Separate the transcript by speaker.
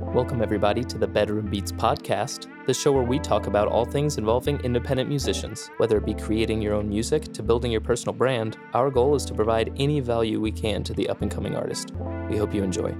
Speaker 1: Welcome, everybody, to the Bedroom Beats podcast, the show where we talk about all things involving independent musicians. Whether it be creating your own music to building your personal brand, our goal is to provide any value we can to the up and coming artist. We hope you enjoy.